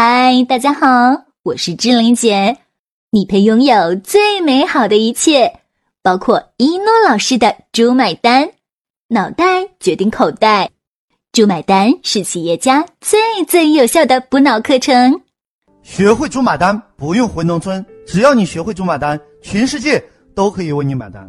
嗨，大家好，我是志玲姐。你配拥有最美好的一切，包括一诺老师的“猪买单”，脑袋决定口袋，“猪买单”是企业家最最有效的补脑课程。学会“猪买单”，不用回农村，只要你学会“猪买单”，全世界都可以为你买单。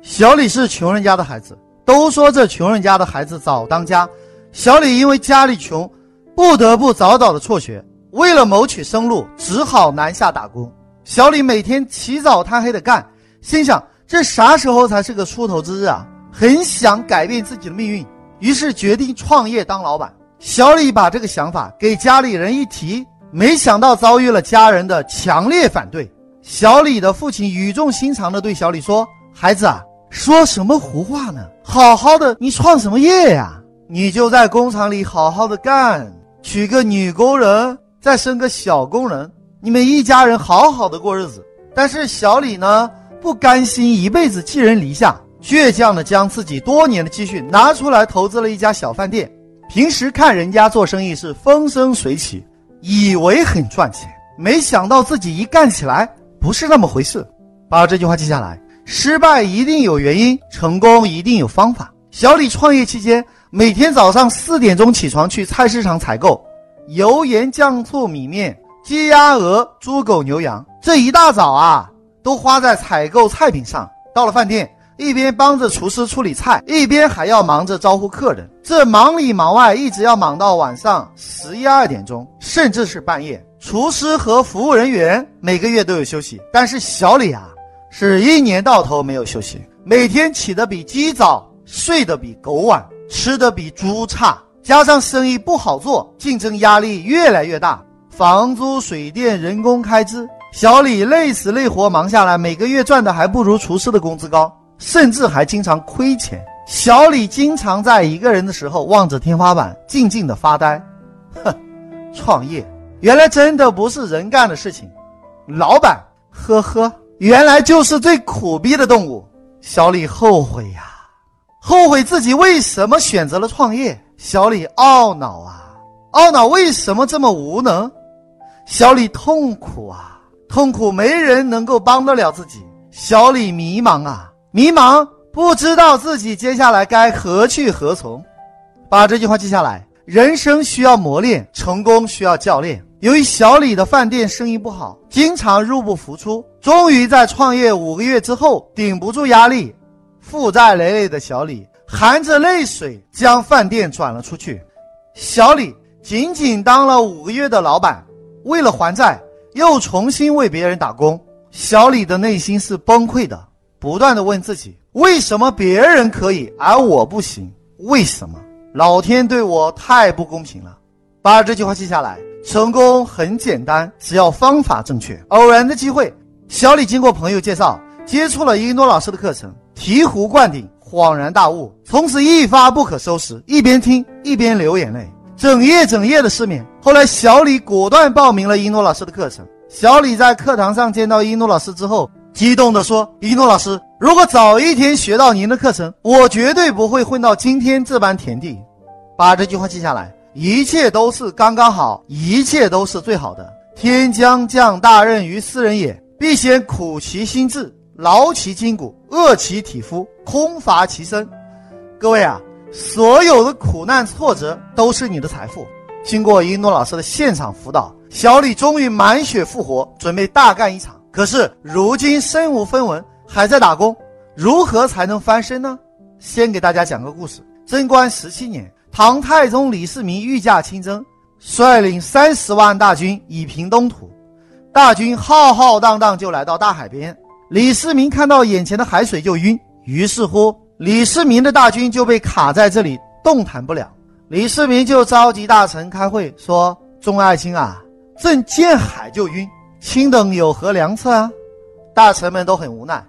小李是穷人家的孩子。都说这穷人家的孩子早当家，小李因为家里穷，不得不早早的辍学，为了谋取生路，只好南下打工。小李每天起早贪黑的干，心想这啥时候才是个出头之日啊？很想改变自己的命运，于是决定创业当老板。小李把这个想法给家里人一提，没想到遭遇了家人的强烈反对。小李的父亲语重心长地对小李说：“孩子啊。”说什么胡话呢？好好的，你创什么业呀？你就在工厂里好好的干，娶个女工人，再生个小工人，你们一家人好好的过日子。但是小李呢，不甘心一辈子寄人篱下，倔强的将自己多年的积蓄拿出来投资了一家小饭店。平时看人家做生意是风生水起，以为很赚钱，没想到自己一干起来不是那么回事。把这句话记下来。失败一定有原因，成功一定有方法。小李创业期间，每天早上四点钟起床去菜市场采购油盐酱醋米面、鸡鸭鹅、猪狗牛羊，这一大早啊，都花在采购菜品上。到了饭店，一边帮着厨师处理菜，一边还要忙着招呼客人。这忙里忙外，一直要忙到晚上十一二点钟，甚至是半夜。厨师和服务人员每个月都有休息，但是小李啊。是一年到头没有休息，每天起得比鸡早，睡得比狗晚，吃得比猪差，加上生意不好做，竞争压力越来越大，房租、水电、人工开支，小李累死累活忙下来，每个月赚的还不如厨师的工资高，甚至还经常亏钱。小李经常在一个人的时候望着天花板，静静的发呆。哼，创业原来真的不是人干的事情，老板，呵呵。原来就是最苦逼的动物，小李后悔呀，后悔自己为什么选择了创业。小李懊恼啊，懊恼为什么这么无能。小李痛苦啊，痛苦没人能够帮得了自己。小李迷茫啊，迷茫不知道自己接下来该何去何从。把这句话记下来：人生需要磨练，成功需要教练。由于小李的饭店生意不好，经常入不敷出，终于在创业五个月之后，顶不住压力，负债累累的小李含着泪水将饭店转了出去。小李仅仅当了五个月的老板，为了还债，又重新为别人打工。小李的内心是崩溃的，不断的问自己：为什么别人可以，而我不行？为什么老天对我太不公平了？把这句话记下来。成功很简单，只要方法正确。偶然的机会，小李经过朋友介绍，接触了一诺老师的课程，醍醐灌顶，恍然大悟，从此一发不可收拾。一边听一边流眼泪，整夜整夜的失眠。后来，小李果断报名了一诺老师的课程。小李在课堂上见到一诺老师之后，激动地说：“一诺老师，如果早一天学到您的课程，我绝对不会混到今天这般田地。”把这句话记下来。一切都是刚刚好，一切都是最好的。天将降大任于斯人也，必先苦其心志，劳其筋骨，饿其体肤，空乏其身。各位啊，所有的苦难挫折都是你的财富。经过一诺老师的现场辅导，小李终于满血复活，准备大干一场。可是如今身无分文，还在打工，如何才能翻身呢？先给大家讲个故事：贞观十七年。唐太宗李世民御驾亲征，率领三十万大军以平东土。大军浩浩荡荡就来到大海边，李世民看到眼前的海水就晕，于是乎李世民的大军就被卡在这里动弹不了。李世民就召集大臣开会，说：“众爱卿啊，朕见海就晕，卿等有何良策啊？”大臣们都很无奈。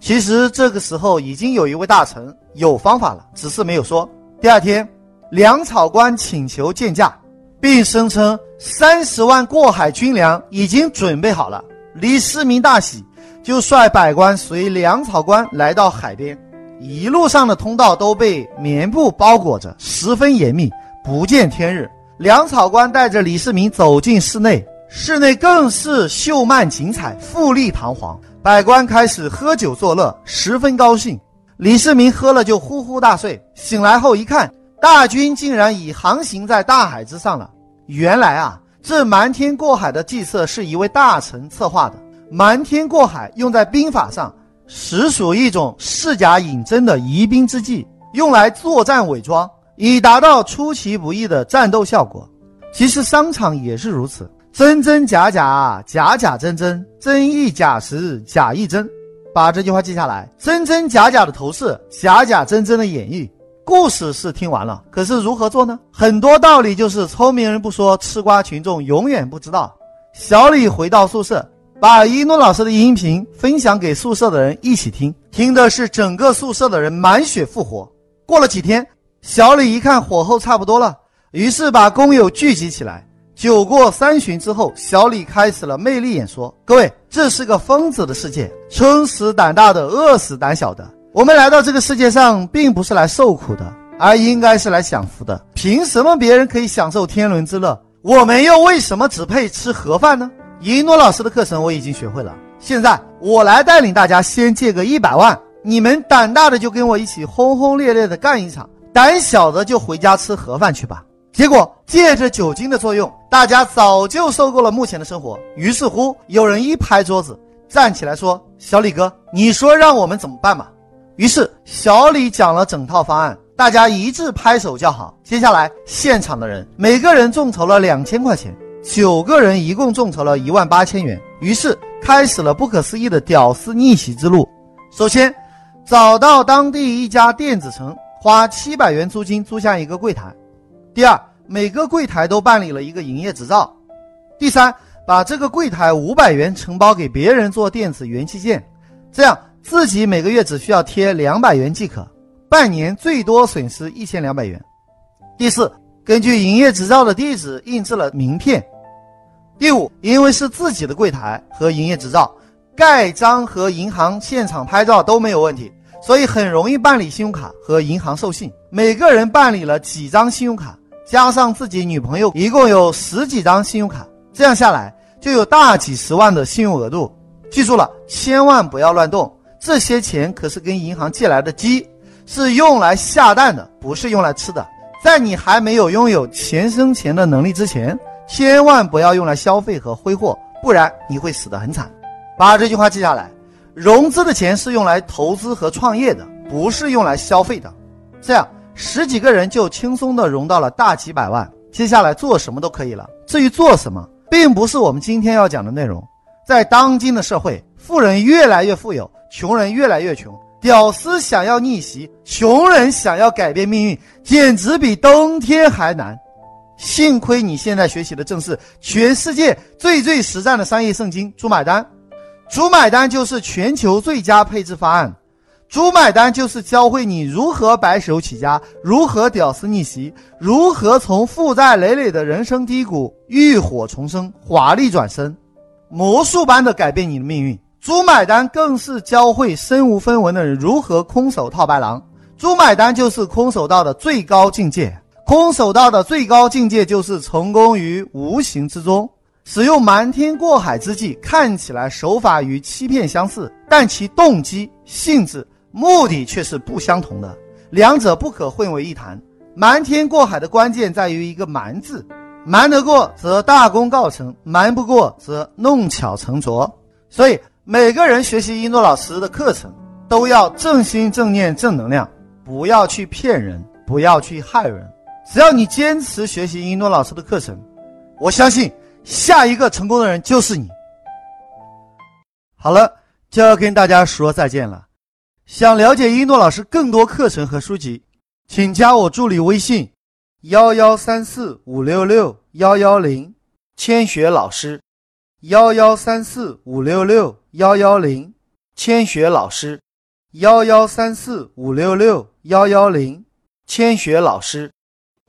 其实这个时候已经有一位大臣有方法了，只是没有说。第二天。粮草官请求见驾，并声称三十万过海军粮已经准备好了。李世民大喜，就率百官随粮草官来到海边。一路上的通道都被棉布包裹着，十分严密，不见天日。粮草官带着李世民走进室内，室内更是秀曼锦彩，富丽堂皇。百官开始喝酒作乐，十分高兴。李世民喝了就呼呼大睡，醒来后一看，大军竟然已航行在大海之上了。原来啊，这瞒天过海的计策是一位大臣策划的。瞒天过海用在兵法上，实属一种恃假引真的疑兵之计，用来作战伪装，以达到出其不意的战斗效果。其实商场也是如此，真真假假，假假真真，真亦假时，假亦真。把这句话记下来：真真假假的头饰，假假真真的演绎。故事是听完了，可是如何做呢？很多道理就是聪明人不说，吃瓜群众永远不知道。小李回到宿舍。把一诺老师的音频分享给宿舍的人一起听，听的是整个宿舍的人满血复活。过了几天，小李一看火候差不多了，于是把工友聚集起来。酒过三巡之后，小李开始了魅力演说：“各位，这是个疯子的世界，撑死胆大的，饿死胆小的。我们来到这个世界上，并不是来受苦的，而应该是来享福的。凭什么别人可以享受天伦之乐，我们又为什么只配吃盒饭呢？”一诺老师的课程我已经学会了，现在我来带领大家先借个一百万，你们胆大的就跟我一起轰轰烈烈的干一场，胆小的就回家吃盒饭去吧。结果借着酒精的作用，大家早就受够了目前的生活。于是乎，有人一拍桌子，站起来说：“小李哥，你说让我们怎么办吧？”于是小李讲了整套方案，大家一致拍手叫好。接下来，现场的人每个人众筹了两千块钱。九个人一共众筹了一万八千元，于是开始了不可思议的屌丝逆袭之路。首先，找到当地一家电子城，花七百元租金租下一个柜台。第二，每个柜台都办理了一个营业执照。第三，把这个柜台五百元承包给别人做电子元器件，这样自己每个月只需要贴两百元即可，半年最多损失一千两百元。第四，根据营业执照的地址印制了名片。第五，因为是自己的柜台和营业执照，盖章和银行现场拍照都没有问题，所以很容易办理信用卡和银行授信。每个人办理了几张信用卡，加上自己女朋友，一共有十几张信用卡，这样下来就有大几十万的信用额度。记住了，千万不要乱动，这些钱可是跟银行借来的鸡，是用来下蛋的，不是用来吃的。在你还没有拥有钱生钱的能力之前。千万不要用来消费和挥霍，不然你会死得很惨。把这句话记下来：融资的钱是用来投资和创业的，不是用来消费的。这样十几个人就轻松的融到了大几百万，接下来做什么都可以了。至于做什么，并不是我们今天要讲的内容。在当今的社会，富人越来越富有，穷人越来越穷，屌丝想要逆袭，穷人想要改变命运，简直比登天还难。幸亏你现在学习的正是全世界最最实战的商业圣经《猪买单》，猪买单就是全球最佳配置方案，猪买单就是教会你如何白手起家，如何屌丝逆袭，如何从负债累累的人生低谷浴火重生，华丽转身，魔术般的改变你的命运。猪买单更是教会身无分文的人如何空手套白狼，猪买单就是空手道的最高境界。空手道的最高境界就是成功于无形之中，使用瞒天过海之计，看起来手法与欺骗相似，但其动机、性质、目的却是不相同的，两者不可混为一谈。瞒天过海的关键在于一个“瞒”字，瞒得过则大功告成，瞒不过则弄巧成拙。所以，每个人学习一诺老师的课程，都要正心正念正能量，不要去骗人，不要去害人。只要你坚持学习一诺老师的课程，我相信下一个成功的人就是你。好了，就要跟大家说再见了。想了解一诺老师更多课程和书籍，请加我助理微信：幺幺三四五六六幺幺零，千雪老师。幺幺三四五六六幺幺零，千雪老师。幺幺三四五六六幺幺零，千雪老师。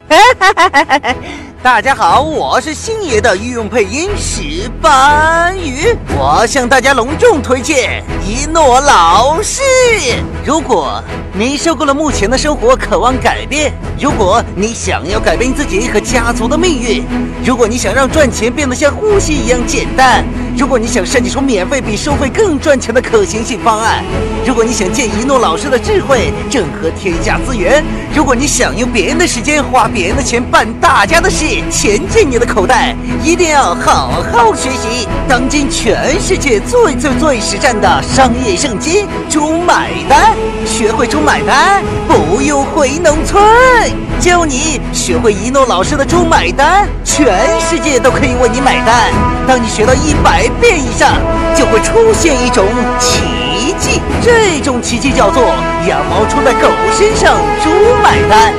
大家好，我是星爷的御用配音石斑鱼，我向大家隆重推荐一诺老师。如果你受够了目前的生活，渴望改变；如果你想要改变自己和家族的命运；如果你想让赚钱变得像呼吸一样简单；如果你想设计出免费比收费更赚钱的可行性方案；如果你想借一诺老师的智慧整合天下资源；如果你想用别人的时间花别人的钱办大家的事，钱进你的口袋，一定要好好学习当今全世界最最最实战的商业圣经——猪买单。学会猪买单，不用回农村。教你学会一诺老师的猪买单，全世界都可以为你买单。当你学到一百遍以上，就会出现一种奇迹，这种奇迹叫做羊毛出在狗身上，猪买单。